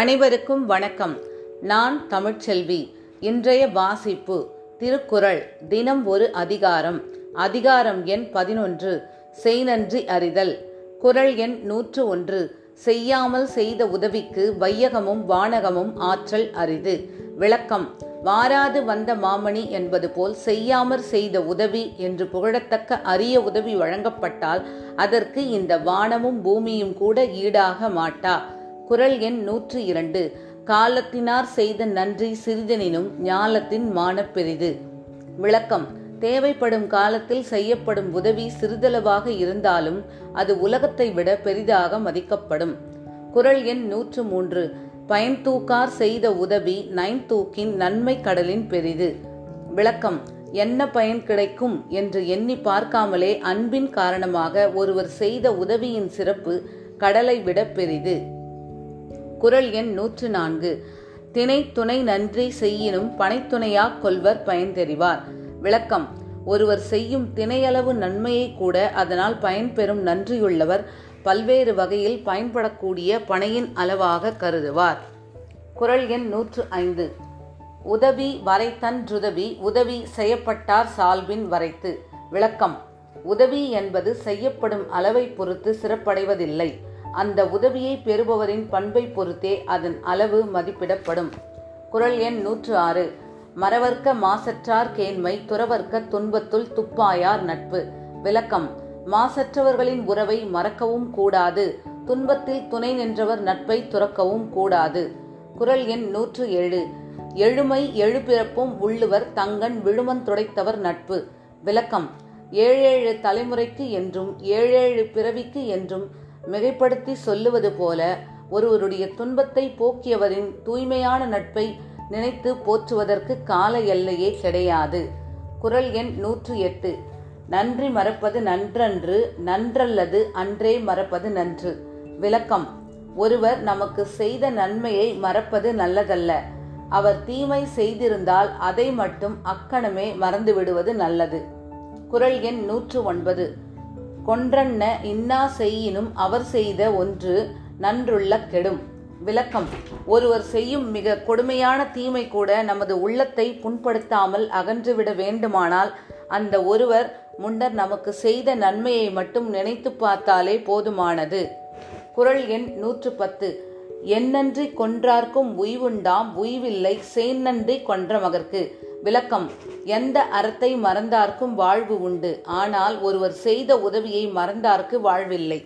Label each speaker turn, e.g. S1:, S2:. S1: அனைவருக்கும் வணக்கம் நான் தமிழ்ச்செல்வி இன்றைய வாசிப்பு திருக்குறள் தினம் ஒரு அதிகாரம் அதிகாரம் எண் பதினொன்று செய்நன்றி அறிதல் குரல் எண் நூற்று ஒன்று செய்யாமல் செய்த உதவிக்கு வையகமும் வானகமும் ஆற்றல் அரிது விளக்கம் வாராது வந்த மாமணி என்பது போல் செய்யாமற் செய்த உதவி என்று புகழத்தக்க அரிய உதவி வழங்கப்பட்டால் அதற்கு இந்த வானமும் பூமியும் கூட ஈடாக மாட்டா குரல் எண் நூற்றி இரண்டு காலத்தினார் செய்த நன்றி சிறிதனினும் ஞாலத்தின் மானப்பெரிது விளக்கம் தேவைப்படும் காலத்தில் செய்யப்படும் உதவி சிறிதளவாக இருந்தாலும் அது உலகத்தை விட பெரிதாக மதிக்கப்படும் குரல் எண் நூற்று மூன்று பயன்தூக்கார் செய்த உதவி நைன்தூக்கின் நன்மை கடலின் பெரிது விளக்கம் என்ன பயன் கிடைக்கும் என்று எண்ணி பார்க்காமலே அன்பின் காரணமாக ஒருவர் செய்த உதவியின் சிறப்பு கடலை விட பெரிது குரல் எண் நூற்று நான்கு திணை துணை நன்றி செய்யினும் பனைத்துணையா கொள்வர் பயன்தெறிவார் விளக்கம் ஒருவர் செய்யும் திணையளவு நன்மையை கூட அதனால் பயன்பெறும் நன்றியுள்ளவர் பல்வேறு வகையில் பயன்படக்கூடிய பனையின் அளவாக கருதுவார் குரல் எண் நூற்று ஐந்து உதவி வரைத்தன்றுதவி உதவி செய்யப்பட்டார் சால்பின் வரைத்து விளக்கம் உதவி என்பது செய்யப்படும் அளவை பொறுத்து சிறப்படைவதில்லை அந்த உதவியை பெறுபவரின் பண்பை பொறுத்தே அதன் அளவு மதிப்பிடப்படும் குரல் எண் நூற்று ஆறு மரவர்க்க மாசற்றார் கேண்மை துறவர்க்க துன்பத்துள் துப்பாயார் நட்பு விளக்கம் மாசற்றவர்களின் உறவை மறக்கவும் கூடாது துன்பத்தில் துணை நின்றவர் நட்பை துறக்கவும் கூடாது குரல் எண் நூற்று ஏழு எழுமை எழுபிறப்பும் உள்ளுவர் தங்கன் விழுமன் துடைத்தவர் நட்பு விளக்கம் ஏழேழு தலைமுறைக்கு என்றும் ஏழேழு பிறவிக்கு என்றும் மிகைப்படுத்தி சொல்லுவது போல ஒருவருடைய துன்பத்தை போக்கியவரின் தூய்மையான நட்பை நினைத்து போற்றுவதற்கு கால எல்லையே கிடையாது குரல் எண் நூற்று எட்டு நன்றி மறப்பது நன்றன்று நன்றல்லது அன்றே மறப்பது நன்று விளக்கம் ஒருவர் நமக்கு செய்த நன்மையை மறப்பது நல்லதல்ல அவர் தீமை செய்திருந்தால் அதை மட்டும் அக்கணமே மறந்து விடுவது நல்லது குரல் எண் நூற்று ஒன்பது கொன்றன்ன இன்னா செய்யினும் அவர் செய்த ஒன்று நன்றுள்ள கெடும் விளக்கம் ஒருவர் செய்யும் மிக கொடுமையான தீமை கூட நமது உள்ளத்தை புண்படுத்தாமல் அகன்றுவிட வேண்டுமானால் அந்த ஒருவர் முன்னர் நமக்கு செய்த நன்மையை மட்டும் நினைத்து பார்த்தாலே போதுமானது குரல் எண் நூற்று பத்து என்னன்றி கொன்றார்க்கும் உய்வுண்டாம் உய்வில்லை சேன்னன்றி கொன்ற மகற்கு விளக்கம் எந்த அறத்தை மறந்தார்க்கும் வாழ்வு உண்டு ஆனால் ஒருவர் செய்த உதவியை மறந்தார்க்கு வாழ்வில்லை